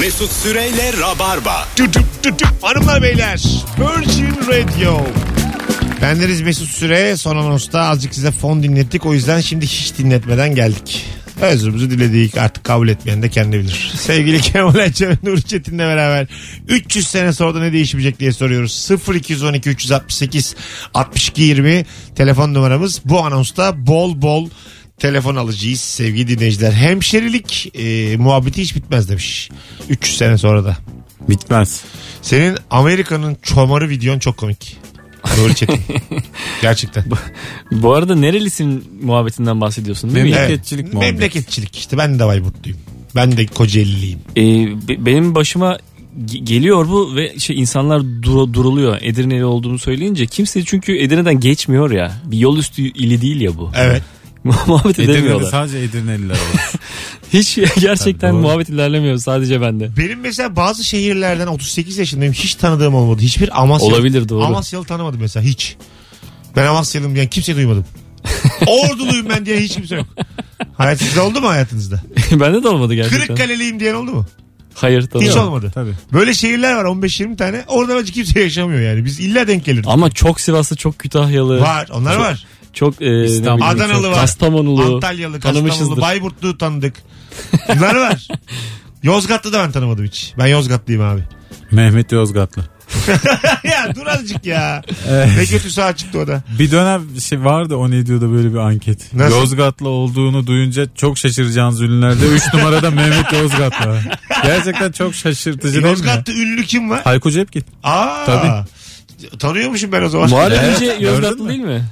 Mesut Süreyle Rabarba. Tütüp tütüp hanımlar beyler. Virgin Radio. Bendeniz Mesut Süre son anonsta azıcık size fon dinlettik. O yüzden şimdi hiç dinletmeden geldik. Özrümüzü diledik artık kabul etmeyen de kendi bilir. Sevgili Kemal Ayça ve Nuri Çetin'le beraber 300 sene sonra da ne değişmeyecek diye soruyoruz. 0212 368 62 20 telefon numaramız. Bu anonsta bol bol telefon alacağız sevgili dinleyiciler. Hemşerilik e, muhabbeti hiç bitmez demiş. 300 sene sonra da. Bitmez. Senin Amerika'nın çomarı videon çok komik. Nuri Çetin. Gerçekten. Bu arada nerelisin muhabbetinden bahsediyorsun değil mi? Memleket- Evet. Memleketçilik muhabbeti. Memleketçilik işte. Ben de Bayburtluyum. Ben de Kocaeli'liyim. Ee, be- benim başıma ge- geliyor bu ve şey insanlar duru- duruluyor. Edirne'li olduğumu söyleyince kimse çünkü Edirne'den geçmiyor ya. Bir yol üstü ili değil ya bu. Evet. muhabbet Edirne'de edemiyorlar. sadece Edirneliler olur. Hiç gerçekten Tabii, doğru. muhabbet ilerlemiyor sadece bende. Benim mesela bazı şehirlerden 38 yaşındayım. Hiç tanıdığım olmadı. Hiçbir Amasyalı. Olabilir, doğru. Amasyalı tanımadım mesela hiç. Ben Amasyalıyım diyen kimse duymadım. Orduluyum ben diyen hiç kimse yok. Hayatınızda oldu mu hayatınızda? bende de olmadı gerçekten. Kırıkkaleliyim diyen oldu mu? Hayır tabii. Hiç olmadı. Tabii. Böyle şehirler var 15-20 tane. Orada bence kimse yaşamıyor yani. Biz illa denk gelirdik. Ama çok Sivaslı, çok Kütahyalı. Var. Onlar var. Çok e, İstanbul, Adanalı çok var. Kastamonulu. Antalyalı, Kastamonulu. Bayburtlu tanıdık. Bunlar var. Yozgatlı da ben tanımadım hiç. Ben Yozgatlıyım abi. Mehmet Yozgatlı. ya dur azıcık ya. ne kötü sağ çıktı o da. Bir dönem şey vardı o ne diyordu böyle bir anket. Nasıl? Yozgatlı olduğunu duyunca çok şaşıracağınız ünlülerde 3 numarada Mehmet Yozgatlı. Gerçekten çok şaşırtıcı değil mi? Yozgat'ta ünlü kim var? Hayko Cepkin. Aa. Tabii. Tanıyormuşum ben o zaman. Muharrem Evet, Yozgatlı değil mi?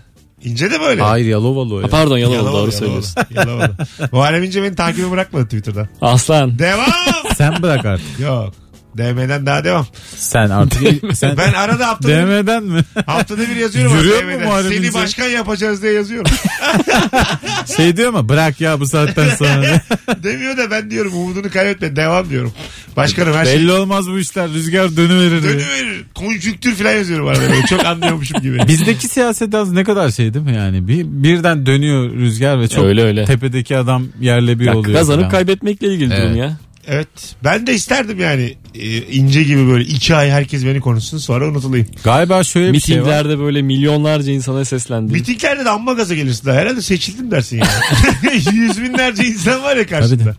İnce de böyle. Hayır Yalovalı o ya. Ha, pardon Yalovalı Yalovalı, doğru Yalovalı, söylüyorsun. Yalovalı. Muharrem İnce beni takibi bırakmadı Twitter'dan. Aslan. Devam. Sen bırak artık. Yok. DM'den daha devam. Sen artık. Sen Ben arada haftada, DM'den mi? haftada bir yazıyorum. Yürüyor DM'den. mu Muharrem Seni İnce? başkan yapacağız diye yazıyorum. Şey diyor mu? Bırak ya bu saatten sonra. Demiyor da ben diyorum umudunu kaybetme. Devam diyorum. Başkanım her şey Belli olmaz bu işler. Rüzgar dönüverir. diyor. dönüverir. Konjüktür falan yazıyorum arada. Böyle Çok anlıyormuşum gibi. Bizdeki siyaset az ne kadar şey değil mi yani? Bir, birden dönüyor rüzgar ve çok Öyle öyle. tepedeki adam yerle bir Ya oluyor. kazanıp falan. kaybetmekle ilgili Evet. durum ya. Evet. Ben de isterdim yani e, ince gibi böyle iki ay herkes beni konuşsun sonra unutulayım. Galiba şöyle bir şey var. Mitinglerde böyle milyonlarca insana seslendi. Mitinglerde de amma gaza gelirsin daha. Herhalde seçildim dersin yani. Yüz binlerce insan var ya karşında. Tabii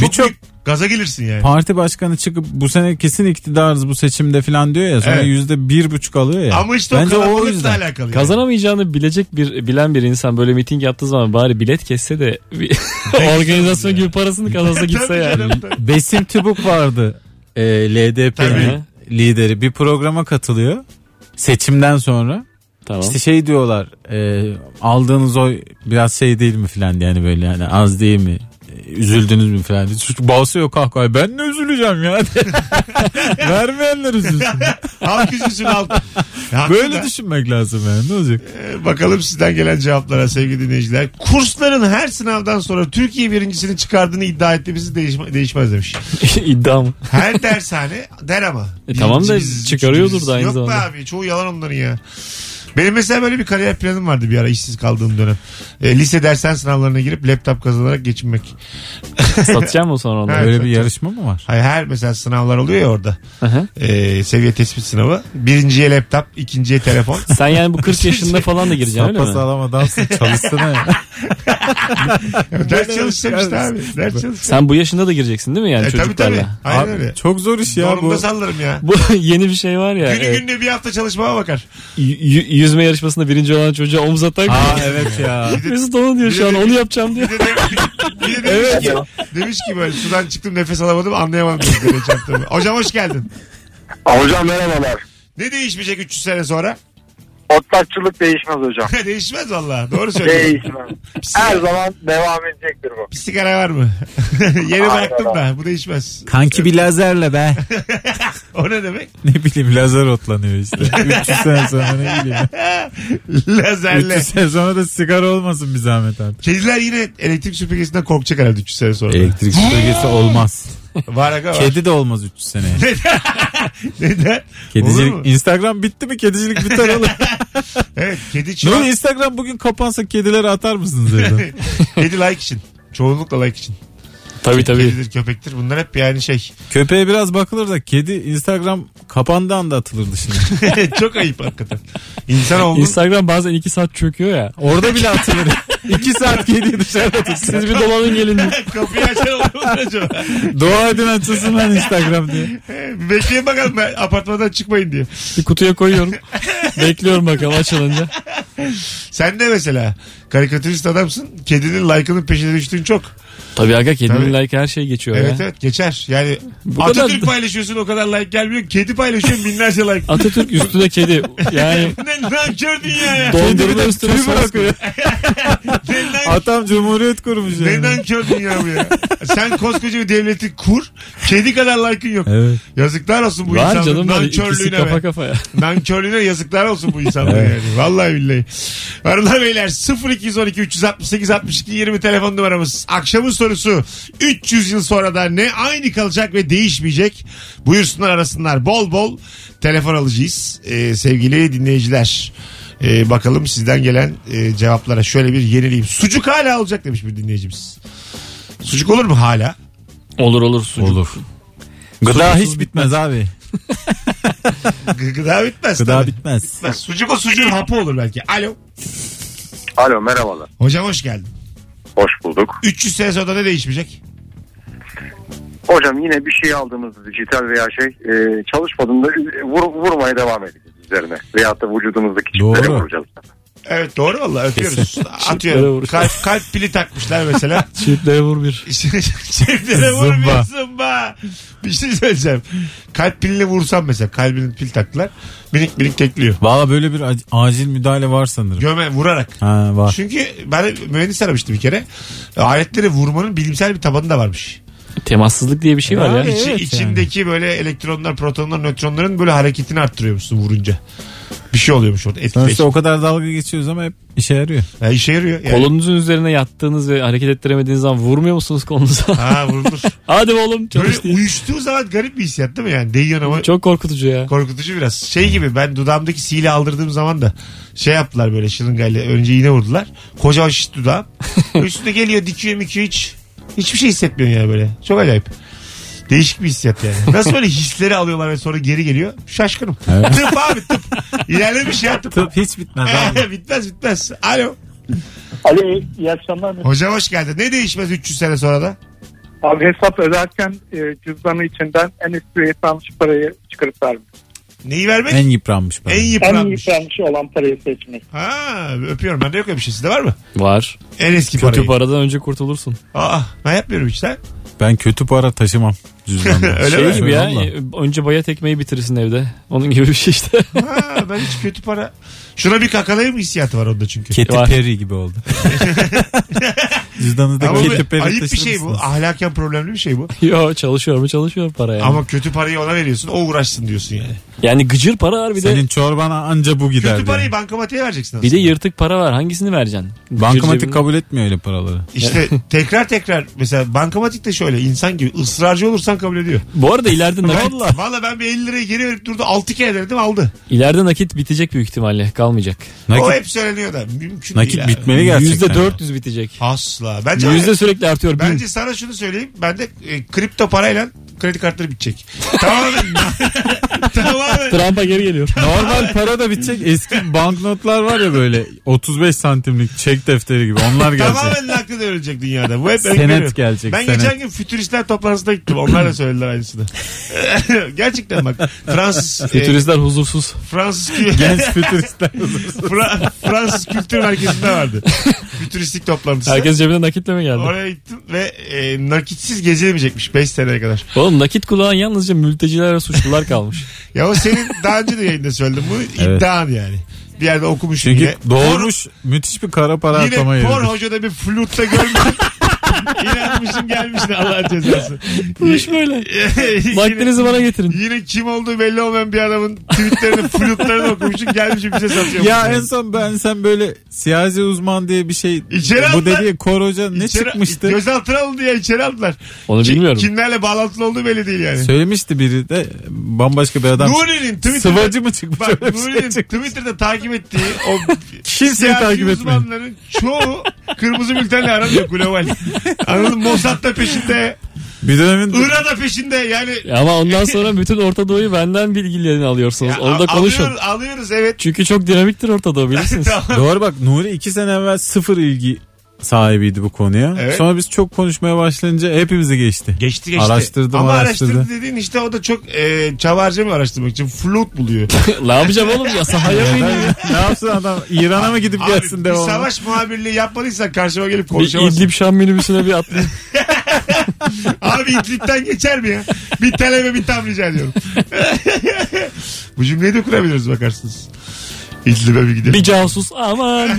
Çok Birçok- gaza gelirsin yani. Parti başkanı çıkıp bu sene kesin iktidarız bu seçimde falan diyor ya sonra Evet. yüzde bir buçuk alıyor ya. Ama işte Bence o o kalabalıkla yüzden. alakalı. yani. Kazanamayacağını bilecek bir bilen bir insan böyle miting yaptığı zaman bari bilet kesse de bir organizasyon gibi parasını kazansa gitse Tabii yani. canım, tabii. Besim Tübük vardı e, LDP'nin lideri bir programa katılıyor seçimden sonra. Tamam. İşte şey diyorlar e, aldığınız oy biraz şey değil mi filan yani böyle yani az değil mi? Üzüldünüz mü falan. Çocuk basıyor kahkahayı. Ben ne üzüleceğim ya. Vermeyenler üzülsün. Halk üzülsün halk. Böyle hakikaten, düşünmek lazım yani. Ne olacak? e, Bakalım sizden gelen cevaplara sevgili dinleyiciler. Kursların her sınavdan sonra Türkiye birincisini çıkardığını iddia ettiğimizi değişme, değişmez demiş. İddia mı? Her dershane der ama. E tamam da çıkarıyordur da aynı. Yok zamanda. be abi çoğu yalan onların ya. Benim mesela böyle bir kariyer planım vardı bir ara işsiz kaldığım dönem. E, lise dersen sınavlarına girip laptop kazanarak geçinmek. Satacağım mı sonra onu? Evet. Böyle bir yarışma mı var? Hayır, her mesela sınavlar oluyor ya orada. Hı hı. E, seviye tespit sınavı. Birinciye laptop, ikinciye telefon. Sen yani bu 40 yaşında falan da gireceksin öyle Sapa mi? sağlam adamsın çalışsana ya. ders çalışacağım işte abi. Ders çalışacağım. Sen bu yaşında da gireceksin değil mi yani E, tabii tabii. çocuklarla? Aynen Abi, öyle. çok zor iş ya Zorunda bu. sallarım ya. Bu yeni bir şey var ya. Günü e, gününe bir hafta çalışmama bakar. y- y- yüzme yarışmasında birinci olan çocuğa omuz atar. Aa evet ya. Mesut onu diyor şu an onu yapacağım diyor. Bir de, bir de demiş, ki, demiş ki böyle sudan çıktım nefes alamadım anlayamadım. Hocam hoş geldin. Hocam merhabalar. Ne değişmeyecek 300 sene sonra? Otlakçılık değişmez hocam. Değişmez valla. Doğru söylüyorsun. Değişmez. Her zaman devam edecektir bu. Bir sigara var mı? Yeni bıraktım da bu değişmez. Kanki bir lazerle be. O ne demek? ne bileyim lazer otlanıyor işte. 300 sene sonra ne bileyim. Lazerle. 300 sene sonra da sigara olmasın bir zahmet artık. Kediler yine elektrik süpürgesinden korkacak herhalde 300 sene sonra. Elektrik süpürgesi olmaz. Var aga var. Kedi de olmaz 300 seneye. Neden? Olur Kedicilik. mu? Instagram bitti mi kedicilik biter oğlum. Evet kedi an... Instagram bugün kapansa kedileri atar mısınız evden? kedi like için. Çoğunlukla like için. Tabii tabii. Kedidir köpektir bunlar hep yani şey. Köpeğe biraz bakılır da kedi Instagram kapandığı anda atılır dışına. Çok ayıp hakikaten. İnsan oldu. Instagram bazen 2 saat çöküyor ya. Orada bile atılır. İki saat kediyi dışarıda tutsun. Siz bir dolanın gelin. Kapıyı açan olur mu acaba? Dua edin açılsın lan Instagram diye. Bekleyin bakalım ben apartmandan çıkmayın diye. Bir kutuya koyuyorum. Bekliyorum bakalım açılınca. Sen de mesela karikatürist adamsın. Kedinin like'ının peşine düştüğün çok. Tabii aga kedinin Tabii. like her şey geçiyor Evet ya. evet geçer. Yani Bu Atatürk kadar- paylaşıyorsun o kadar like gelmiyor. Kedi paylaşıyorsun binlerce like. Atatürk üstüne kedi. Yani ne nankör dünya ya. dondurma üstüne Tüy sos. bırakıyor. Ne Atam Cumhuriyet kurmuş Ne yani. nankör dünya bu ya. Sen koskoca bir devleti kur. Kedi kadar like'ın yok. Evet. Yazıklar olsun bu Var insanların canım var ikisi nankörlüğüne. kafa be. kafaya. Nankörlüğüne yazıklar olsun bu insanlara yani. Vallahi billahi. Hanımlar beyler 0212 368 62 20 telefon numaramız. Akşamın sorusu 300 yıl sonra da ne aynı kalacak ve değişmeyecek? Buyursunlar arasınlar. Bol bol telefon alacağız. Ee, sevgili dinleyiciler. Ee, bakalım sizden gelen e, cevaplara şöyle bir yenileyim. Sucuk hala olacak demiş bir dinleyicimiz. Sucuk olur mu hala? Olur olur sucuk. Olur. Gıda hiç bitmez abi. Gı- Gıda bitmez. Gıda tabii. bitmez. Bitmez. Sucuk o sucuğun hapı olur belki. Alo. Alo merhabalar. Hocam hoş geldin. Hoş bulduk. 300 sene sonra ne değişmeyecek? Hocam yine bir şey aldığımızda dijital veya şey e, çalışmadığında vur, vurmaya devam edeceğiz üzerine. Veyahut da vücudumuzdaki çipleri Doğru. vuracağız. Evet doğru valla öpüyoruz. Çiplere Atıyorum. vur. Kalp, kalp pili takmışlar mesela. Çiftlere vur bir. Çiftlere vur bir Zımba. zımba. Bir şey söyleyeceğim. Kalp piline vursam mesela kalbinin pil taktılar. Minik minik tekliyor. Valla böyle bir ac- acil müdahale var sanırım. Göme vurarak. Ha var. Çünkü ben mühendis aramıştım bir kere. Aletleri vurmanın bilimsel bir tabanı da varmış. Temassızlık diye bir şey var ya. İçi, evet içindeki böyle elektronlar, protonlar, nötronların böyle hareketini arttırıyormuşsun vurunca. Bir şey oluyormuş orada. Sonuçta Etkileşim. o kadar dalga geçiyoruz ama hep işe yarıyor. Ya işe yarıyor. Yani. Kolunuzun üzerine yattığınız ve hareket ettiremediğiniz zaman vurmuyor musunuz kolunuza? Ha vurulur. Hadi oğlum çalış Böyle diye. uyuştuğu zaman garip bir hissiyat değil mi yani? Değiyorsun ama Çok korkutucu ya. korkutucu biraz. Şey gibi ben dudağımdaki sihili aldırdığım zaman da şey yaptılar böyle şırıngayla. Önce iğne vurdular. Kocaman şiş dudağım. Üstüne geliyor dikiyor mikiyor hiç. Hiçbir şey hissetmiyorsun yani böyle. Çok acayip. Değişik bir hissiyat yani. Nasıl böyle hisleri alıyorlar ve sonra geri geliyor? Şaşkınım. tıp abi tıp. İlerlemiş ya tıp. Tıp hiç bitmez abi. bitmez bitmez. Alo. Alo iyi akşamlar. Hocam hoş geldin. Ne değişmez 300 sene sonra da? Abi hesap öderken e, cüzdanı içinden en eski yıpranmış parayı çıkarıp vermek. Neyi vermek? en yıpranmış bana. En En yıpranmış. yıpranmış olan parayı seçmek. Ha, öpüyorum. Bende yok öyle bir şey. Sizde var mı? Var. En eski Kötü parayı. paradan önce kurtulursun. Aa, ben yapmıyorum hiç sen. Ben kötü para taşımam cüzdanımda. Öyle şey mi? gibi ya. Vallahi. Önce bayat ekmeği bitirirsin evde. Onun gibi bir şey işte. Ha, ben hiç kötü para. Şuna bir kakalayayım hissiyatı var onda çünkü. Keti Var. peri gibi oldu. Cüzdanınızda Ama bu ayıp bir taşır şey bu. mısınız? Ahlaken problemli bir şey bu. Yo çalışıyor mu çalışıyor para yani. Ama kötü parayı ona veriyorsun. O uğraşsın diyorsun yani. Yani gıcır para var bir de Senin çorbana anca bu gider. Kötü parayı bankamatiğe vereceksin bir aslında. de yırtık para var. Hangisini vereceksin? Gıcır Bankamatik kabul etmiyor öyle paraları. İşte tekrar tekrar mesela bankamatik de şöyle insan gibi ısrarcı olursan kabul ediyor. Bu arada ileride nakit, Valla. Valla ben bir 50 lirayı geri verip durdu 6 kere denedim aldı. ileride nakit bitecek büyük ihtimalle. Kalmayacak. O Nakit, hep söyleniyor da mümkün nakit değil. abi. bitmeli gerçekten. %400 bitecek. Asla. Bence, Yüzde sürekli artıyor. Bence sana şunu söyleyeyim. Ben de e, kripto parayla kredi kartları bitecek. tamamen. tamamen. Trump'a geri geliyor. Normal para da bitecek. Eski banknotlar var ya böyle 35 santimlik çek defteri gibi. Onlar gelecek. Tamamen nakli ölecek dünyada. Bu hep Senet gelecek, Ben senet. geçen gün fütüristler toplantısına gittim. Onlar da söylediler aynısını. Gerçekten bak. Fransız, e, Fütüristler huzursuz. Fransız, Genç fütüristler. Fra- Fransız Kültür Merkezi'nde vardı. Fütüristik toplantısı. Herkes cebine nakitle mi geldi? Oraya gittim ve e, nakitsiz gezilemeyecekmiş 5 seneye kadar. Oğlum nakit kullanan yalnızca mülteciler ve suçlular kalmış. Ya o senin daha önce de yayında söyledim. Bu Evet. iddian yani. Bir yerde okumuşum Çünkü yine. doğurmuş müthiş bir kara para Por, yine atlama Por yeri. Hoca'da bir flutta görmüşüm. İnanmışım gelmiş ne Allah cezası. Bu iş böyle. Vaktinizi bana getirin. Yine kim olduğu belli olmayan bir adamın tweetlerini, flutlarını okumuşum gelmişim bize satıyor. Ya en son ben sen böyle siyasi uzman diye bir şey İçeri bu aldılar. dediği kor hoca ne İçeri- çıkmıştı? Gözaltına alındı ya içeri aldılar. Onu Ki- bilmiyorum. Kimlerle bağlantılı olduğu belli değil yani. Söylemişti biri de bambaşka bir adam. Nuri'nin Twitter'da Sıvacı mı çıkmış? Bak şey Nuri'nin çıkmış. Twitter'da takip ettiği o Kimseyi siyasi takip etmeyin. uzmanların çoğu kırmızı bültenle aranıyor global. Anladın? Mossad da peşinde. Bir dönemin Irak da peşinde. Yani Ama ondan sonra bütün Orta Doğu'yu benden bilgilerini alıyorsunuz. Ya, Onu da konuşun. Alıyoruz, alıyoruz evet. Çünkü çok dinamiktir Orta Doğu bilirsiniz. tamam. Doğru bak Nuri iki sene evvel sıfır ilgi sahibiydi bu konuya. Evet. Sonra biz çok konuşmaya başlayınca hepimizi geçti. Geçti geçti. Araştırdım, Ama araştırdı. araştırdı dediğin işte o da çok e, çaba harcamıyor araştırmak için. Flut buluyor. ne yapacağım oğlum ya sahaya mı ineyim? ne yapsın adam İran'a mı gidip Abi gelsin bir devamlı? savaş muhabirliği yapmadıysan karşıma gelip Bir konuşamazsın. İdlib Şam minibüsüne bir atlayayım. Abi İdlib'den geçer mi ya? Bir televe bir tam rica ediyorum. Bu cümleyi de kurabiliriz bakarsınız. İdlib'e bir gidelim. bir casus aman.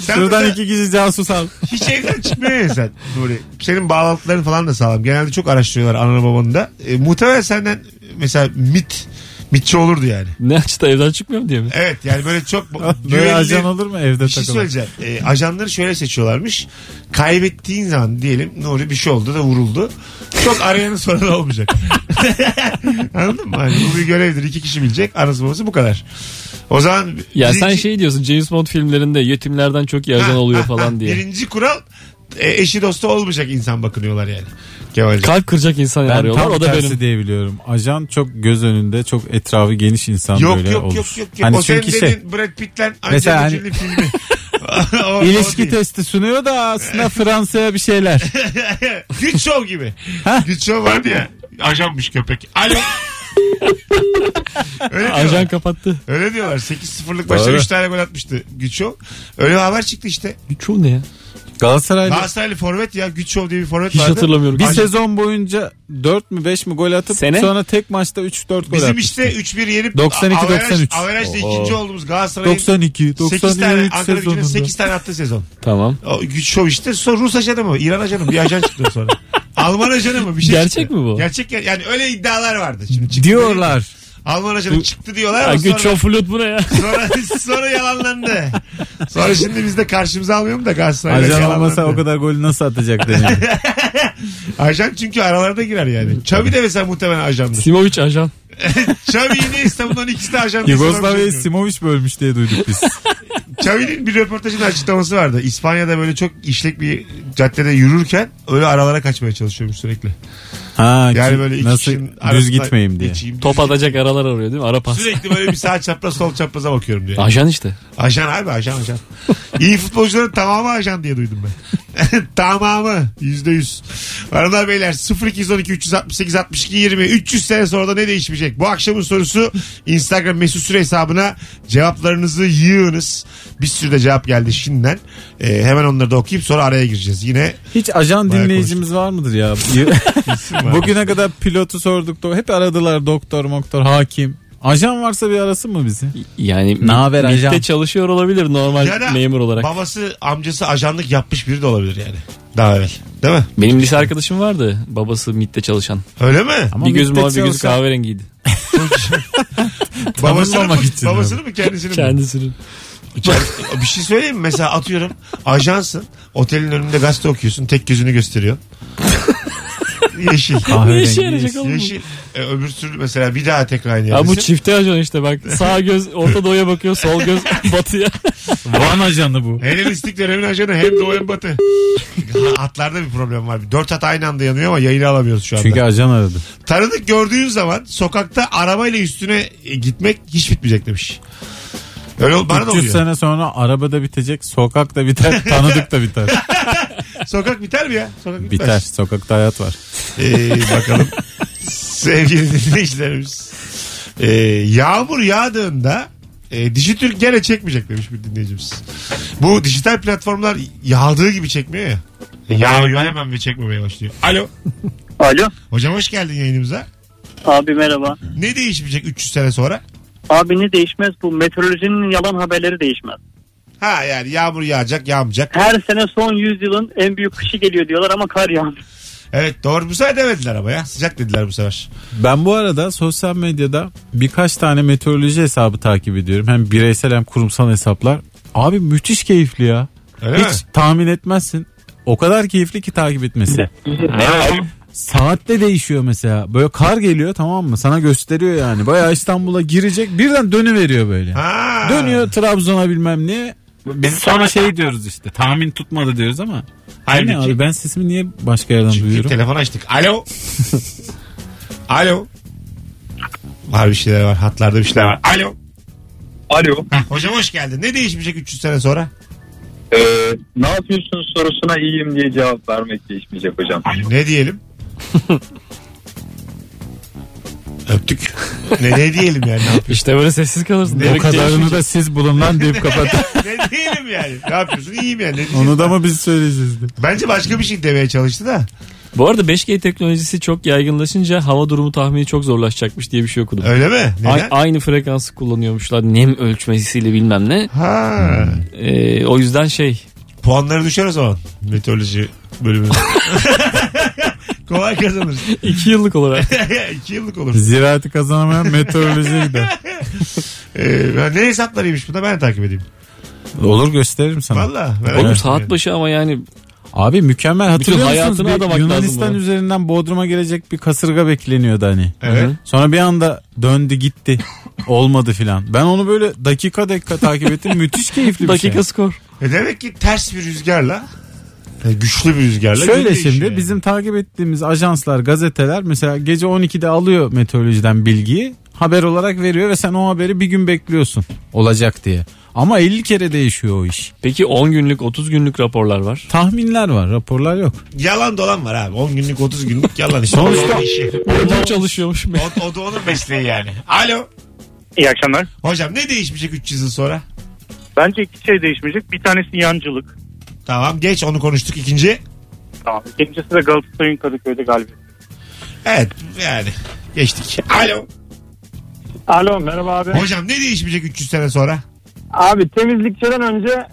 Sen Şuradan mesela iki kişi casus al. hiç evden çıkmıyor ya sen Nuri. Senin bağlantıların falan da sağlam. Genelde çok araştırıyorlar ananı babanı da. E, muhtemelen senden mesela mit mitçi olurdu yani. ne açıda evden çıkmıyorum diye mi? Evet yani böyle çok Böyle güvenilir- ajan olur mu evde Bir şey takılan? söyleyeceğim. E, ajanları şöyle seçiyorlarmış. Kaybettiğin zaman diyelim Nuri bir şey oldu da vuruldu. Çok arayanın sorunu olmayacak. Anladın mı? Hani bu bir görevdir. İki kişi bilecek. Anası babası bu kadar. O zaman Ya sen birinci- şey diyorsun James Bond filmlerinde yetimlerden çok iyi ajan Ha, oluyor ha, falan ha. diye. Birinci kural e, eşi dostu olmayacak insan bakınıyorlar yani. Kemal'cim. Kalp kıracak insan Ben arıyorlar tam o da tersi benim. diye biliyorum. Ajan çok göz önünde, çok etrafı geniş insan Yok böyle yok olur. yok yok. yok. Hani o senin şey, dediğin Brad Pitt'le Angelina hani- Jolie filmi. O- o ilişki değil. testi sunuyor da aslında Fransa'ya bir şeyler. Güç şov gibi. Güç şov vardı ya. Ajanmış köpek. Alo. Öyle diyorlar. Ajan kapattı. Öyle diyorlar. 8-0'lık maçta Doğru. 3 tane gol atmıştı Güç şov. Öyle haber çıktı işte. Çoğu ne ya? Galatasaray'da Galatasaraylı forvet ya. Güç şov diye bir forvet Hiç vardı. hatırlamıyorum. bir Ajan- sezon boyunca 4 mü 5 mi gol atıp Sene? sonra tek maçta 3-4 gol Bizim atmıştı. işte 3-1 yenip 92, averaj- 93. Averajda Oo. ikinci olduğumuz Galatasaray'ın 92, 8 tane 93 Ankara gücüne sezonunda. 8 tane attı sezon. Tamam. O güç şov işte. Sonra Rus ajanı mı? İran ajanı mı? Bir ajan çıktı sonra. Alman ajanı mı? Bir şey Gerçek çıktı. mi bu? Gerçek ger- yani öyle iddialar vardı. Şimdi çıktı Diyorlar. Alman ajanı çıktı diyorlar Ya ama güç sonra, flüt bu ne ya? sonra, sonra yalanlandı. Sonra şimdi biz de karşımıza almıyorum da Galatasaray'da Ajan olmasa o kadar golü nasıl atacak deniyor. Ajan çünkü aralarda girer yani. Xavi de mesela muhtemelen ajandır. Simovic ajan. Xavi yine İstanbul'dan ikisi de ajan. Yugoslavya'yı. Simovic bölmüş diye duyduk biz. Xavi'nin bir röportajında açıklaması vardı. İspanya'da böyle çok işlek bir caddede yürürken öyle aralara kaçmaya çalışıyormuş sürekli. Ha, Yani ki- böyle iki nasıl kişinin düz gitmeyeyim diye. geçeyim, düz Top atacak aralar arıyor değil mi? Ara pas. Sürekli böyle bir sağ çapraz sol çapraza bakıyorum diyor. Ajan işte. Ajan abi ajan ajan. İyi futbolcuların tamamı ajan diye duydum ben. tamamı yüzde yüz. Hanımlar beyler 0212 368 62 20 300 sene sonra da ne değişmeyecek? Bu akşamın sorusu Instagram mesut süre hesabına cevaplarınızı yığınız. Bir sürü de cevap geldi şimdiden. Ee, hemen onları da okuyup sonra araya gireceğiz. Yine Hiç ajan dinleyicimiz var mıdır ya? var. Bugüne kadar pilotu sorduk da hep aradılar doktor moktor hakim. Ajan varsa bir arasın mı bizi? Yani Ne haber MİT'te ajan? çalışıyor olabilir normal ya da memur olarak. babası amcası ajanlık yapmış biri de olabilir yani. Daha evvel. Değil mi? Benim lise arkadaşım vardı. Babası MİT'te çalışan. Öyle mi? Ama bir göz MİT'te mavi bir göz çalışan- kahverengiydi. Babasını mı, Tanınmamak için babasını mı kendisini mi? Kendisinin. bir şey söyleyeyim mi? Mesela atıyorum ajansın. Otelin önünde gazete okuyorsun. Tek gözünü gösteriyor. Yeşil. Ne Kahverengi işe yarayacak oğlum bu? Yeşil. E, öbür türlü mesela bir daha tekrar aynı Ya bu yerdesin. çifte ajan işte bak. Sağ göz Orta Doğu'ya bakıyor. Sol göz batıya. Van ajanı bu. Helenistik dönemin ajanı hem doğu hem batı. Hatlarda bir problem var. Dört hat aynı anda yanıyor ama yayını alamıyoruz şu anda. Çünkü ajan aradı. Tanıdık gördüğün zaman sokakta arabayla üstüne e, gitmek hiç bitmeyecek demiş. Öyle ol- bana da 300 oluyor. sene sonra arabada bitecek, sokak da biter, tanıdık da biter. Sokak biter mi ya? Sokak bitmez. Biter. Sokakta hayat var. Ee, bakalım. Sevgili dinleyicilerimiz. Ee, yağmur yağdığında e, Dijitürk gene çekmeyecek demiş bir dinleyicimiz. Bu dijital platformlar yağdığı gibi çekmiyor ya. Yağıyor hemen ve çekmemeye başlıyor. Alo. Alo. Hocam hoş geldin yayınımıza. Abi merhaba. Ne değişmeyecek 300 sene sonra? Abi ne değişmez bu meteorolojinin yalan haberleri değişmez. Ha yani yağmur yağacak yağmayacak. Her sene son 100 yılın en büyük kışı geliyor diyorlar ama kar yağmıyor. Evet doğru bu sefer demediler ama ya. Sıcak dediler bu sefer. Ben bu arada sosyal medyada birkaç tane meteoroloji hesabı takip ediyorum. Hem bireysel hem kurumsal hesaplar. Abi müthiş keyifli ya. Öyle Hiç mi? tahmin etmezsin. O kadar keyifli ki takip etmesi. Saatte değişiyor mesela. Böyle kar geliyor tamam mı? Sana gösteriyor yani. Bayağı İstanbul'a girecek. Birden dönüveriyor böyle. Ha. Dönüyor Trabzon'a bilmem ne. Biz sonra şey diyoruz işte tahmin tutmadı diyoruz ama. Halbuki- Aynen abi ben sesimi niye başka yerden Çünkü duyuyorum? telefon açtık. Alo. Alo. Var bir şeyler var. Hatlarda bir şeyler var. Alo. Alo. Heh, hocam hoş geldin. Ne değişmeyecek 300 sene sonra? Ee, ne yapıyorsun sorusuna iyiyim diye cevap vermek değişmeyecek hocam. Ne diyelim? Öptük. Ne, ne diyelim yani? Ne, yapıyorsun? İşte böyle sessiz kalırsın. O Demek kadarını da siz bulun lan deyip kapatın. ne diyelim yani? Ne yapıyorsun? İyiyim yani. Ne? Onu da mı biz söyleyeceğiz? Bence başka bir şey demeye çalıştı da. Bu arada 5G teknolojisi çok yaygınlaşınca hava durumu tahmini çok zorlaşacakmış diye bir şey okudum. Öyle mi? A- Neden? aynı frekansı kullanıyormuşlar. Nem ölçmesiyle bilmem ne. Ha. Ee, o yüzden şey Puanları düşer o zaman. Meteoroloji bölümü. Kolay kazanır. 2 yıllık olarak. İki yıllık olur. Ziraati kazanamayan meteorolojiye gider. Ee, ne hesaplarıymış bu da ben de takip edeyim. Olur gösteririm sana. Valla. merak Oğlum ettim saat yani. başı ama yani Abi mükemmel hatırlıyor musunuz? hayatını Bir adamak lazım Yunanistan buna. üzerinden Bodrum'a gelecek bir kasırga bekleniyordu hani. Evet. Sonra bir anda döndü gitti. Olmadı filan. Ben onu böyle dakika dakika takip ettim. Müthiş keyifli bir dakika şey. skor. E demek ki ters bir rüzgarla yani güçlü bir rüzgarla Şöyle şimdi yani. bizim takip ettiğimiz ajanslar, gazeteler mesela gece 12'de alıyor meteorolojiden bilgiyi. Haber olarak veriyor ve sen o haberi bir gün bekliyorsun olacak diye. Ama 50 kere değişiyor o iş. Peki 10 günlük 30 günlük raporlar var. Tahminler var, raporlar yok. yalan dolan var abi 10 günlük 30 günlük yalan işte. Sonuçta- işi. Orada çalışıyormuş. O, o da onun mesleği yani. Alo. İyi akşamlar. Hocam ne değişmeyecek 300 yıl sonra? Bence iki şey değişmeyecek. Bir tanesi yancılık. Tamam geç onu konuştuk ikinci. Tamam. İkincisi de Galatasaray'ın Kadıköy'de galibiyeti. Evet yani geçtik. Alo. Alo merhaba abi. Hocam ne değişmeyecek 300 sene sonra? Abi temizlikçiden önce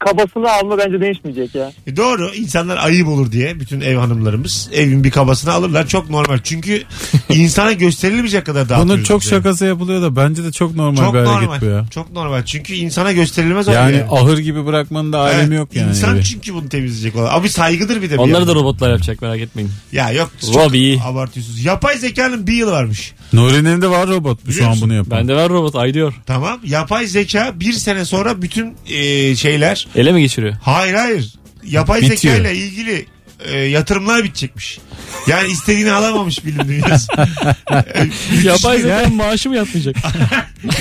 kabasını alma bence değişmeyecek ya. E doğru insanlar ayıp olur diye bütün ev hanımlarımız evin bir kabasını alırlar çok normal. Çünkü insana gösterilmeyecek kadar dağıtıyoruz. Bunun çok biz yani. şakası yapılıyor da bence de çok normal Çok bir hareket normal. bu ya. Çok normal. Çünkü insana gösterilmez o Yani yani. ahır gibi bırakmanın da alemi Evet, yok yani. İnsan evi. çünkü bunu temizleyecek olan. Abi saygıdır bir de. bir Onları da yandan. robotlar yapacak merak etmeyin. Ya yok. Çok Robbie. abartıyorsunuz. Yapay zekanın bir yılı varmış. Nuri'nin de var robot Biliyor şu an bunu yapan. Bende var robot ay diyor. Tamam. Yapay zeka bir sene sonra bütün e, şeyler. Ele mi geçiriyor? Hayır hayır. Yapay Bitiyor. zeka ile ilgili e, yatırımlar bitecekmiş. Yani istediğini alamamış bilim dünyası. Yapay zeka maaşı mı yatmayacak?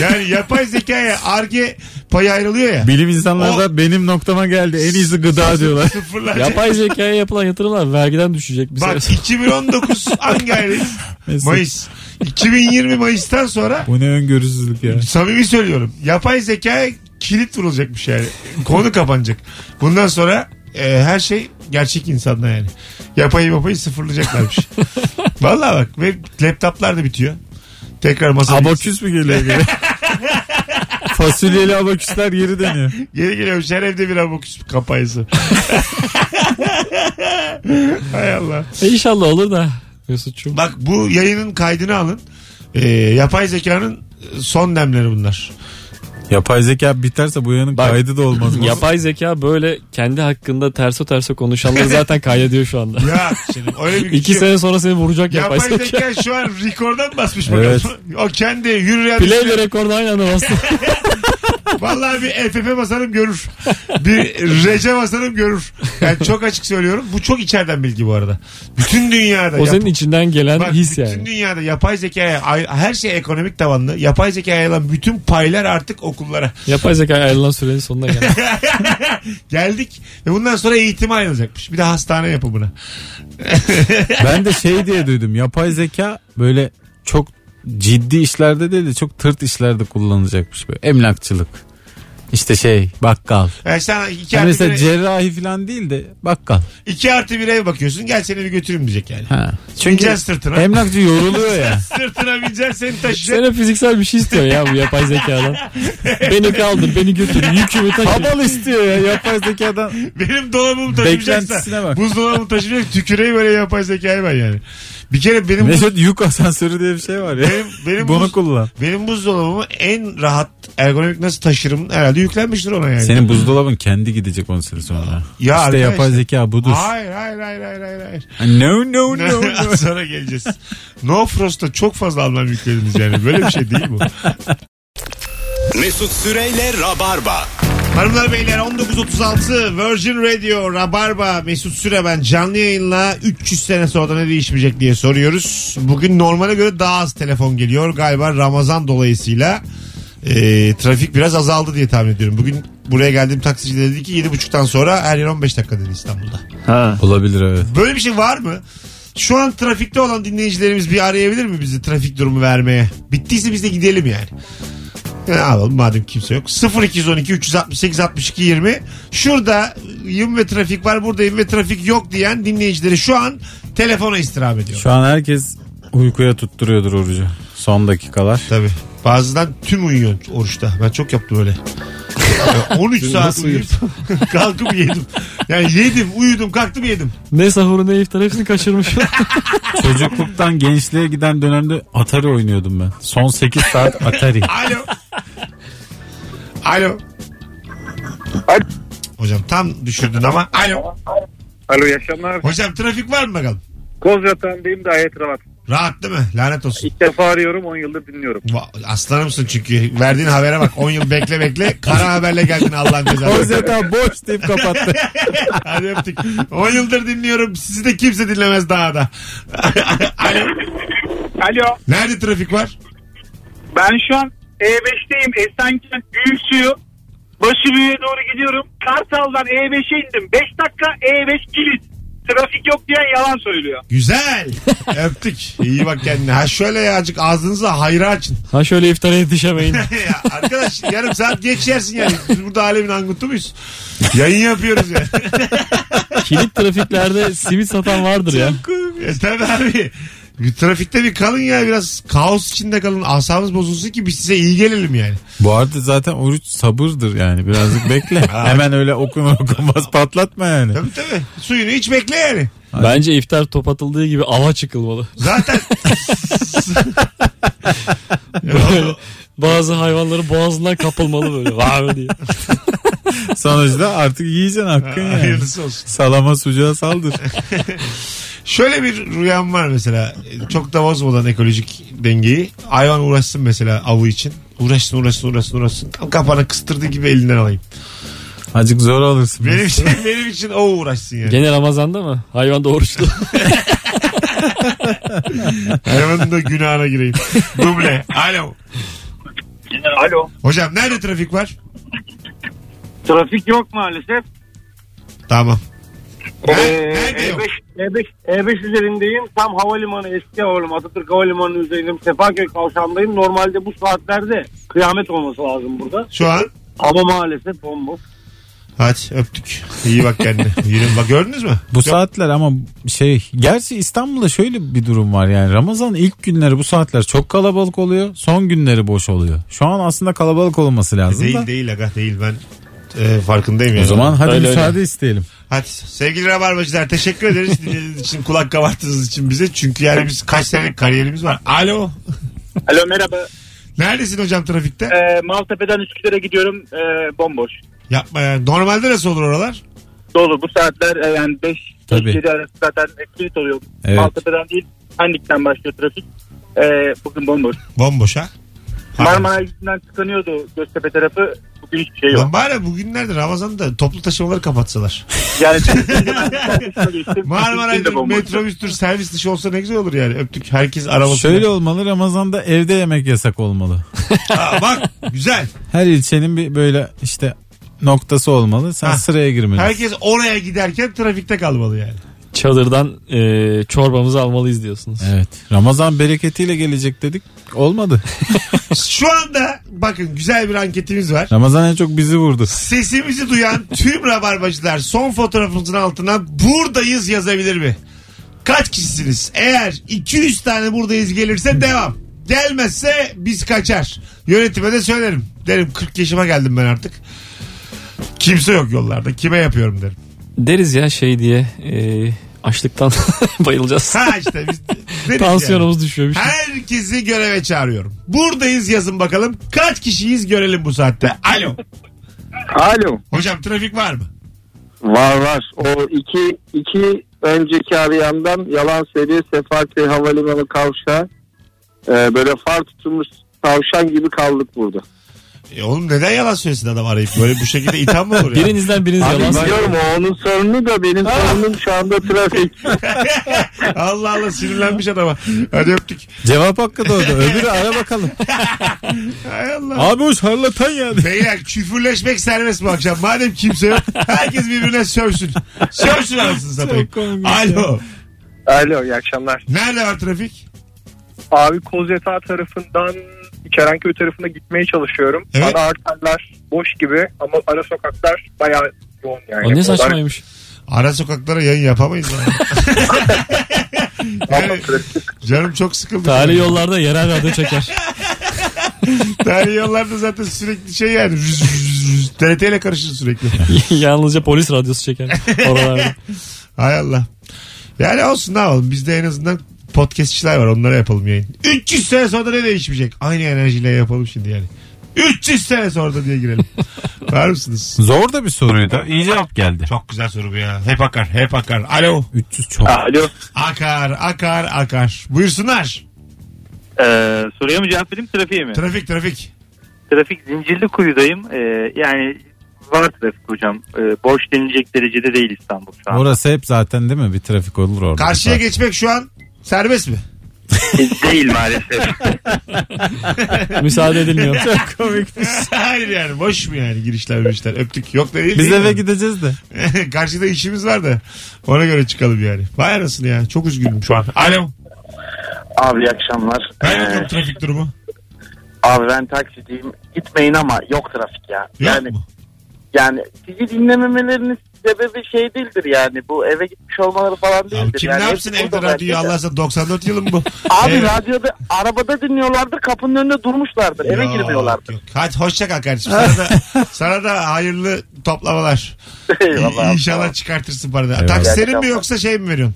Yani yapay zekaya arge payı ayrılıyor ya. Bilim insanları da benim noktama geldi. En iyisi gıda diyorlar. Sıfırlar. Yapay zekaya yapılan yatırımlar vergiden düşecek. Bir Bak sonra. 2019 hangi ayındayız? Mesela- Mayıs. 2020 Mayıs'tan sonra Bu ne öngörüsüzlük ya. samimi söylüyorum. Yapay zekaya kilit vurulacakmış yani. Konu kapanacak. Bundan sonra e, her şey gerçek insanda yani. Yapayı yapayı sıfırlayacaklarmış. Vallahi bak ve laptoplar da bitiyor. Tekrar masa Abaküs mü geliyor geri? Fasulyeli abaküsler geri dönüyor. Geri geliyormuş her evde bir abaküs kampanyası. Hay Allah. E İnşallah olur da Mesut'cum. Bak bu yayının kaydını alın. E, yapay zekanın son demleri bunlar. Yapay zeka biterse bu yanın Bak, kaydı da olmaz. Yapay zeka böyle kendi hakkında terso terso konuşanları zaten kaydediyor şu anda. Ya şimdi öyle bir İki şey sene sonra seni vuracak yapay, Yapay zeka. zeka şu an rekordan basmış bakalım. Evet. O kendi yürüyen Play ile rekorda aynı anda bastı. Vallahi bir FF basarım görür. Bir RC basarım görür. Yani çok açık söylüyorum. Bu çok içeriden bilgi bu arada. Bütün dünyada. o yap- senin içinden gelen Bak, his bütün yani. dünyada yapay zekaya ay- her şey ekonomik tavanlı. Yapay zekaya ayrılan bütün paylar artık okullara. Yapay zeka ayrılan sürenin sonuna geldi. Geldik ve bundan sonra eğitime ayrılacakmış. Bir de hastane yapımına. Ben de şey diye duydum. Yapay zeka böyle çok ciddi işlerde değil de çok tırt işlerde kullanılacakmış böyle. Emlakçılık. İşte şey bakkal. Yani sen iki Yani artı, mesela bir, cerrahi falan değil de bakkal. iki artı bir ev bakıyorsun. Gel seni bir götüreyim diyecek yani. Ha. Çünkü Bineceksin sırtına. emlakçı yoruluyor ya. Sırtına bineceksin seni taşıyacak. Sana fiziksel bir şey istiyor ya bu yapay zekadan. beni kaldır, beni götür, yükümü taşı. Havalı istiyor ya yapay zekadan. Benim dolabımı taşıyacaksa. Beklentisine bak. Buzdolabımı taşıyacak tüküreyim böyle yapay zekayı ben yani. Bir kere benim buz, Mesut yük asansörü diye bir şey var ya. benim, benim, Bunu buz, kullan. benim buzdolabımı en rahat ergonomik nasıl taşırım herhalde yüklenmiştir ona yani. Senin buzdolabın kendi gidecek 10 sene sonra. Ya işte yapay zeka budur. Hayır hayır hayır hayır hayır. hayır. No no no. no. Sonra geleceğiz. No Frost'ta çok fazla anlam yüklediniz yani. Böyle bir şey değil bu. Mesut Süreyle Rabarba. Hanımlar beyler 19.36 Virgin Radio Rabarba Mesut Süre ben canlı yayınla 300 sene sonra ne değişmeyecek diye soruyoruz. Bugün normale göre daha az telefon geliyor. Galiba Ramazan dolayısıyla e, trafik biraz azaldı diye tahmin ediyorum. Bugün buraya geldiğim taksici de dedi ki 7.30'dan sonra her yer 15 dakika dedi İstanbul'da. Ha. Olabilir evet. Böyle bir şey var mı? Şu an trafikte olan dinleyicilerimiz bir arayabilir mi bizi trafik durumu vermeye? Bittiyse biz de gidelim yani. Ne yapalım madem kimse yok. 0212 368 62 20 Şurada yım ve trafik var buradayım ve trafik yok diyen dinleyicileri şu an telefona istirham ediyor. Şu an herkes uykuya tutturuyordur orucu. Son dakikalar. Tabii. Bazıdan tüm uyuyor oruçta. Ben çok yaptım öyle. Ya 13 saat Nasıl uyuyup kalkıp yedim. Yani yedim, uyudum, kalktım yedim. Ne sahuru ne iftar hepsini kaçırmış. Çocukluktan gençliğe giden dönemde Atari oynuyordum ben. Son 8 saat Atari. Alo. Alo. Alo. Hocam tam düşürdün ama. Alo. Alo yaşamlar. Hocam trafik var mı bakalım? Kozyatan'dayım gayet rahat. Rahat değil mi? Lanet olsun. İlk defa arıyorum 10 yıldır dinliyorum. Va- Aslanımsın çünkü. Verdiğin habere bak. 10 yıl bekle bekle. Kara haberle geldin Allah'ın cezası. Kozeta boş deyip kapattı. Hadi öptük. 10 yıldır dinliyorum. Sizi de kimse dinlemez daha da. Alo. Alo Nerede trafik var? ben şu an E5'teyim Esenkent Büyüksuyu. Başıbüyü'ye doğru gidiyorum. Kartal'dan E5'e indim. 5 dakika E5 kilit. Trafik yok diyen yalan söylüyor. Güzel. Öptük. İyi bak kendine. Ha şöyle ya azıcık ağzınızı hayra açın. ha şöyle iftara yetişemeyin. ya arkadaş yarım saat geç yersin yani. Biz burada alemin angutu muyuz? Yayın yapıyoruz ya. Kilit trafiklerde simit satan vardır ya. e, tabii abi. Bir trafikte bir kalın ya biraz kaos içinde kalın. Asabınız bozulsun ki biz size iyi gelelim yani. Bu arada zaten oruç sabırdır yani. Birazcık bekle. Hemen öyle okunur okunmaz patlatma yani. Tabii tabii. Suyunu hiç bekle yani. Bence iftar top atıldığı gibi ava çıkılmalı. Zaten Böyle bazı hayvanların boğazından kapılmalı böyle. Var diye. Sonuçta artık yiyeceksin hakkın yani. hayırlısı olsun. Salama sucuğa saldır. Şöyle bir rüyam var mesela. Çok da bozmadan ekolojik dengeyi. Hayvan uğraşsın mesela avı için. Uğraşsın uğraşsın uğraşsın uğraşsın. Tam kapana kıstırdığı gibi elinden alayım. Azıcık zor alırsın. Benim için, benim için o uğraşsın yani. Gene Ramazan'da mı? Hayvan da oruçlu. Hayvanın da günahına gireyim. Duble. Alo. Alo. Hocam nerede trafik var? Trafik yok maalesef. Tamam. Ee, Nerede, nerede yok? E5, E5, E5 üzerindeyim. Tam havalimanı eski havalimanı Atatürk Havalimanı üzerindeyim. Sefaköy kavşağındayım. Normalde bu saatlerde kıyamet olması lazım burada. Şu an. Ama maalesef bomboş. Hadi öptük. İyi bak kendine. Yürüyün bak gördünüz mü? Bu saatler ama şey gerçi İstanbul'da şöyle bir durum var yani Ramazan ilk günleri bu saatler çok kalabalık oluyor son günleri boş oluyor. Şu an aslında kalabalık olması lazım Değil da. değil aga değil ben e, farkındayım yani. O zaman hadi Öyle, müsaade isteyelim. Hadi sevgili rabarbacılar teşekkür ederiz dinlediğiniz için kulak kabarttığınız için bize. Çünkü yani biz kaç senelik kariyerimiz var. Alo. Alo merhaba. Neredesin hocam trafikte? Ee, Maltepe'den Üsküdar'a gidiyorum. Ee, bomboş. Yapma ya. Normalde nasıl olur oralar? Dolu. Bu saatler e, yani 5 Tabii. 7 arası zaten kilit oluyor. Evet. Maltepe'den değil Pendik'ten başlıyor trafik. Ee, bugün bomboş. Bomboş ha. Marmara yüzünden tıkanıyordu Göztepe tarafı. Bugün hiçbir şey yok. Lan bari bugünlerde Ramazan'da toplu taşımaları kapatsalar. Yani. Marmaray'dır, metrobüstür, servis dışı olsa ne güzel olur yani. Öptük herkes arabasına. Şöyle olmalı Ramazan'da evde yemek yasak olmalı. Aa, bak güzel. Her ilçenin bir böyle işte noktası olmalı. Sen Ha. sıraya girmelisin. Herkes oraya giderken trafikte kalmalı yani. Çadırdan e, çorbamızı almalıyız diyorsunuz. Evet. Ramazan bereketiyle gelecek dedik. Olmadı. Şu anda bakın güzel bir anketimiz var. Ramazan en çok bizi vurdu. Sesimizi duyan tüm rabarbacılar son fotoğrafımızın altına buradayız yazabilir mi? Kaç kişisiniz? Eğer 200 tane buradayız gelirse devam. Gelmezse biz kaçar. Yönetime de söylerim. Derim 40 yaşıma geldim ben artık. Kimse yok yollarda. Kime yapıyorum derim. Deriz ya şey diye e, açlıktan bayılacağız. Ha işte biz deriz yani. Tansiyonumuz düşüyor. Bir şey. Herkesi göreve çağırıyorum. Buradayız yazın bakalım. Kaç kişiyiz görelim bu saatte. Alo. Alo. Hocam trafik var mı? Var var. O iki, iki önceki arayandan yalan söylüyor. Sefaköy Havalimanı kavşağı. Ee, böyle far tutulmuş tavşan gibi kaldık burada. E oğlum neden yalan söylesin adam arayıp? Böyle bu şekilde itham mı olur ya? Birinizden biriniz Abi yalan söylüyor. biliyorum o onun sorunu da benim sorunum şu anda trafik. Allah Allah sinirlenmiş adama. Hadi öptük. Cevap hakkı doğdu. Öbürü ara bakalım. Hay Allah. Abi o şarlatan yani. Beyler küfürleşmek serbest bu akşam. Madem kimse yok herkes birbirine sövsün. Sövsün anasını satayım. komik Alo. Alo iyi akşamlar. Nerede var trafik? Abi Kozeta tarafından Kerenköy tarafına gitmeye çalışıyorum. Evet. Ana arterler boş gibi ama ara sokaklar bayağı yoğun yani. O ne saçmaymış. Ara sokaklara yayın yapamayız. Yani. Canım çok sıkıldı. Tarihi yollarda yerel radyo çeker. Tarihi yollarda zaten sürekli şey yani. Rüz, rüz, rüz. TRT ile karışır sürekli. Yalnızca polis radyosu çeker. Oralarda. Hay Allah. Yani olsun ne yapalım. Bizde en azından podcastçiler var. Onlara yapalım yayın. 300 sene sonra ne değişmeyecek? Aynı enerjiyle yapalım şimdi yani. 300 sene sonra da diye girelim. var mısınız? Zor da bir soruydu. İyi cevap geldi. Çok güzel soru bu ya. Hep akar, hep akar. Alo. 300 çok. Alo. Akar, akar, akar. Buyursunlar. Ee, soruya mı cevap vereyim trafiğe mi? Trafik, trafik. Trafik zincirli kuyudayım. Ee, yani var trafik hocam. Ee, boş denilecek derecede değil İstanbul şu an. Orası hep zaten değil mi? Bir trafik olur orada. Karşıya geçmek şu an serbest mi? değil maalesef. Müsaade edilmiyor. Hayır yani boş mu yani girişler girişler öptük yok da değil. Biz değil eve mi? gideceğiz de. Karşıda işimiz var da ona göre çıkalım yani. Vay arasını ya çok üzgünüm şu an. Alo. Abi iyi akşamlar. Ver Ee, trafik durumu. abi ben taksideyim. Gitmeyin ama yok trafik ya. Yok yani mu? yani sizi dinlememelerinin sebebi şey değildir yani. Bu eve gitmiş olmaları falan değildir. Abi kim yani ne yapsın hepsi evde burada radyoyu bence de. Allah sana 94 yılım bu. Abi Evet. radyoda arabada dinliyorlardır kapının önünde durmuşlardır. Eve Yok, girmiyorlardır. yok. Hadi hoşça kal kardeşim. Sana da, sana da hayırlı toplamalar. Eyvallah. İnşallah çıkartırsın parayı. Eyvallah. Taksi senin mi yoksa şey mi veriyorsun?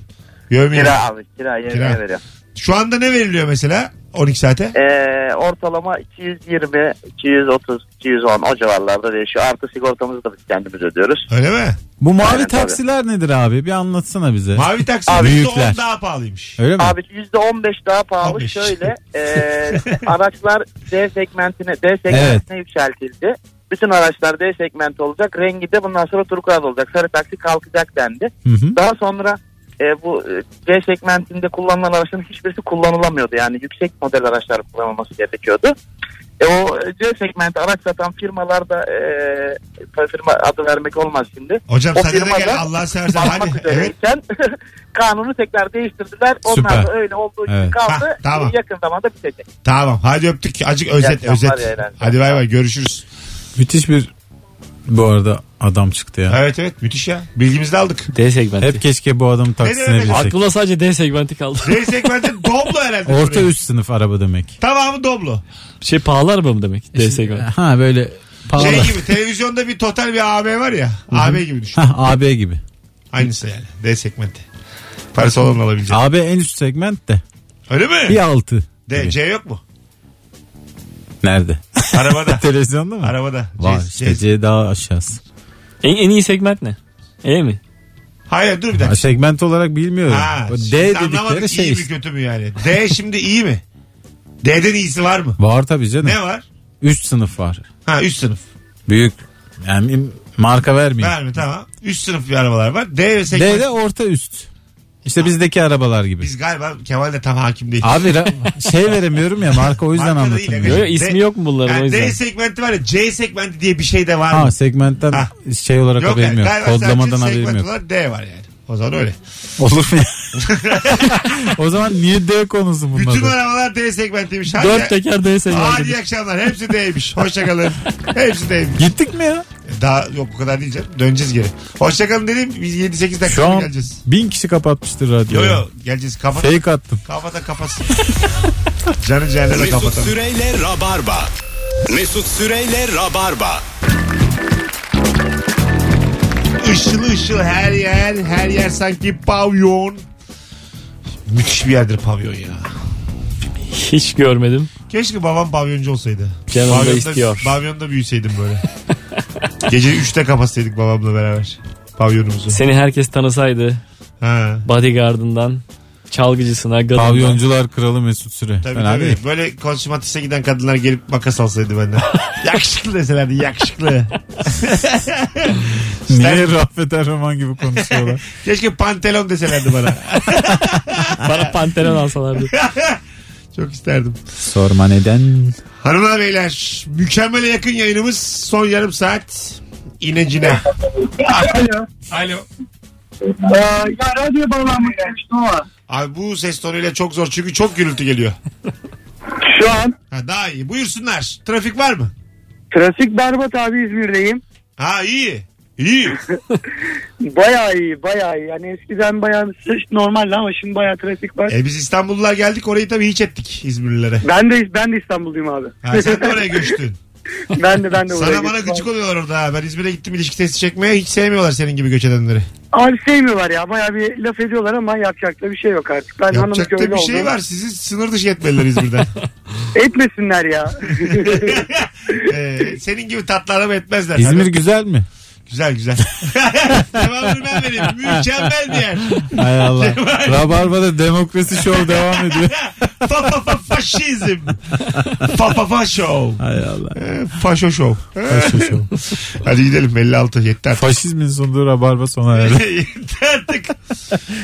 Yövmiye. Kira abi kira yerine Kira. veriyor. Şu anda ne veriliyor mesela 12 saate? Ee, ortalama 220, 230, 210 o civarlarda değişiyor. Artı sigortamızı da biz kendimiz ödüyoruz. Öyle mi? Bu mavi Evet, taksiler nedir abi? Bir anlatsana bize. Mavi taksi Abi, %10 büyükler. daha pahalıymış. Öyle mi? Abi %15 daha pahalı 15. şöyle e, araçlar D segmentine D segmentine yükseltildi. Bütün araçlar D segmenti olacak. Rengi de bundan sonra turkuaz olacak. Sarı taksi kalkacak dendi. Hı hı. Daha sonra e, bu e, D segmentinde kullanılan araçların hiçbirisi kullanılamıyordu. Yani yüksek model araçlar kullanılması gerekiyordu. E, o C segmenti araç satan firmalarda e, firma adı vermek olmaz şimdi. Hocam O sen de gel Allah'ını seversen hadi. Batmak Evet. üzereyken kanunu tekrar değiştirdiler. Onlar Süper. da öyle olduğu gibi Evet. kaldı. Ha, tamam. Yakın zamanda bitecek. Tamam hadi öptük. Acık özet özet. eğlenceler. Hadi bay bay görüşürüz. Müthiş bir bu arada adam çıktı ya. Evet evet müthiş ya. Bilgimizi de aldık. D segmenti. Hep keşke bu adamın taksine demek? binsek. Aklımda sadece D segmenti kaldı. D segmenti Doblo herhalde. Orta buraya. üst sınıf araba demek. Tamamı Doblo. Şey pahalı araba mı demek? D segmenti. Ha böyle pahalı. Şey gibi televizyonda bir total bir AB var ya. AB gibi düşün. Ha, AB gibi. Aynısı yani. D segmenti. Parası olan alabilecek. AB en üst segment de. Öyle mi? Bir altı. D, gibi. C yok mu? Nerede? Arabada. Televizyonda mı? Arabada. Var C- işte C- C daha aşağısı. En, en iyi segment ne? E mi? Hayır dur bir Ha, dakika. segment olarak bilmiyorum. Ha, O D dedikleri şey iyi mi işte. kötü mü yani? D şimdi iyi mi? D'den iyisi var mı? Var tabii canım. Ne var? Üst sınıf var. Ha üst sınıf. Büyük. Yani marka vermeyeyim. Var mı tamam. Üst sınıf bir arabalar var. D ve segment. D de orta üst. İşte bizdeki arabalar gibi. Biz galiba Kemal de tam hakim değil. Abi ra- şey veremiyorum ya marka o yüzden Marka değil, anlatamıyorum. Yok, ismi yok mu bunların Yani o yüzden? D segmenti var ya C segmenti diye bir şey de var mı? Ha segmentten Ha. şey olarak Yok haberim yani yok. galiba Kodlamadan sadece haberim segment yok. olarak D var yani. O zaman öyle. Olur mu ya? o zaman niye D konusu bunun Bütün arabalar D segmentiymiş. Hadi, Dört teker D Hadi segmenti. iyi akşamlar. Hepsi D'ymiş. Hoşçakalın. Hepsi D'ymiş. Gittik mi ya? Daha yok bu kadar değil canım. Döneceğiz geri. Hoşçakalın dedim. Biz 7-8 dakika Şu sonra an geleceğiz. bin kişi kapatmıştır radyoyu. Yo yo geleceğiz. Kapat. Fake attım. Kafada kapatsın. Canı cehenneme Mesut kapatalım. Süreyle Rabarba. Mesut Süreyle Rabarba. Işıl ışıl her yer. Her yer sanki pavyon. Müthiş bir yerdir pavyon ya. Hiç görmedim. Keşke babam pavyoncu olsaydı. Canım da Pavyonda- istiyor. Pavyonda büyüseydim böyle. Gece 3'te kapatsaydık babamla beraber. Pavyonumuzu. Seni herkes tanısaydı Ha. bodyguardından Çalgıcısına, gadına. Pavyoncular kralı Mesut Süre. Tabii Fena tabii. değil. Böyle konsumatise giden kadınlar gelip makas alsaydı benden. yakışıklı deselerdi yakışıklı. Niye Rafet Erroman gibi konuşuyorlar? Keşke pantelon deselerdi bana. Bana panteron alsalardı. Çok isterdim. Sorma neden? Hanımlar beyler mükemmele yakın yayınımız son yarım saat inecine. Alo. Alo. Ee, ya radyo istemiştim ama. Abi bu ses tonuyla çok zor çünkü çok gürültü geliyor. Şu an Ha, daha iyi. Buyursunlar. Trafik var mı? trafik berbat abi İzmir'deyim. Ha iyi. İyi. Bayağı iyi bayağı iyi. Yani eskiden bayağı normaldi ama şimdi bayağı trafik var. E biz İstanbullular geldik orayı tabii hiç ettik İzmirlilere. Ben de ben de İstanbul'dayım abi. Ha, sen de oraya göçtün. ben de ben de oraya Sana bana gittim gıcık oluyorlar orada ha. Ben İzmir'e gittim ilişki testi çekmeye hiç sevmiyorlar senin gibi göç edenleri. Abi sevmiyorlar ya. Bayağı bir laf ediyorlar ama yapacak da bir şey yok artık. Ben Yapacak da köylü bir şey oldum. var. Sizi sınır dışı etmeliler İzmir'den. Etmesinler ya. Ee, senin gibi tatlı araba etmezler. İzmir Tabii. güzel mi? Güzel güzel. Devamını ben vereyim. Mükemmel bir yer. Hay Allah. Rabarba'da demokrasi şov devam ediyor. Fa fa fa faşizm. Fa fa fa show. Hay Allah. Ee, Faşo show. Faşo şov. Hadi gidelim 56 yeter. artık. Faşizmin sunduğu Rabarba sona erdi. yeter artık.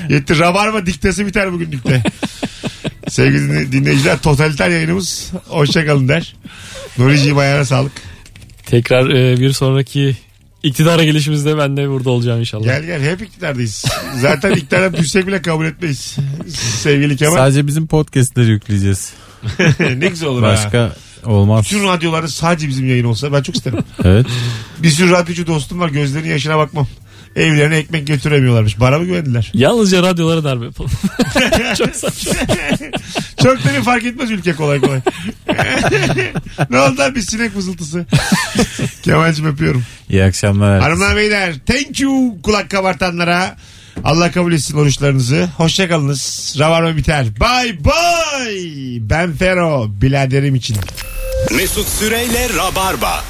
Yeter. Rabarba diktesi biter bugünlükte. Sevgili dinle- dinleyiciler totaliter yayınımız. Hoşçakalın der. Nuri'ciğim ayağına sağlık. Tekrar e, bir sonraki iktidara gelişimizde ben de burada olacağım inşallah. Gel gel hep iktidardayız. Zaten iktidardan düşsek bile kabul etmeyiz. Sevgili Kemal. Sadece bizim podcastleri yükleyeceğiz. ne güzel olur ha. Başka olmaz. Bütün radyolarda sadece bizim yayın olsa ben çok isterim. Evet. Bir sürü radyocu dostum var gözlerinin yaşına bakmam. Evlerine ekmek götüremiyorlarmış. Bana mı güvendiler? Yalnızca radyolara darbe yapalım. Çok saçma. Çok bir fark etmez ülke kolay kolay. ne oldu lan bir sinek vızıltısı. Kemal'cim öpüyorum. İyi akşamlar. Hanımlar beyler thank you kulak kabartanlara. Allah kabul etsin oruçlarınızı. Hoşçakalınız. Ravarma biter. Bye bye. Ben Fero. Biladerim için. Mesut Süreyle Rabarba.